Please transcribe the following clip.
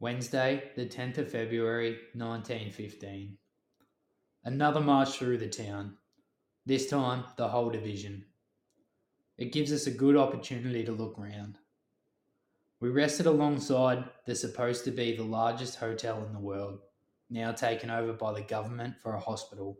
Wednesday, the 10th of February, 1915. Another march through the town, this time the whole division. It gives us a good opportunity to look round. We rested alongside the supposed to be the largest hotel in the world, now taken over by the government for a hospital.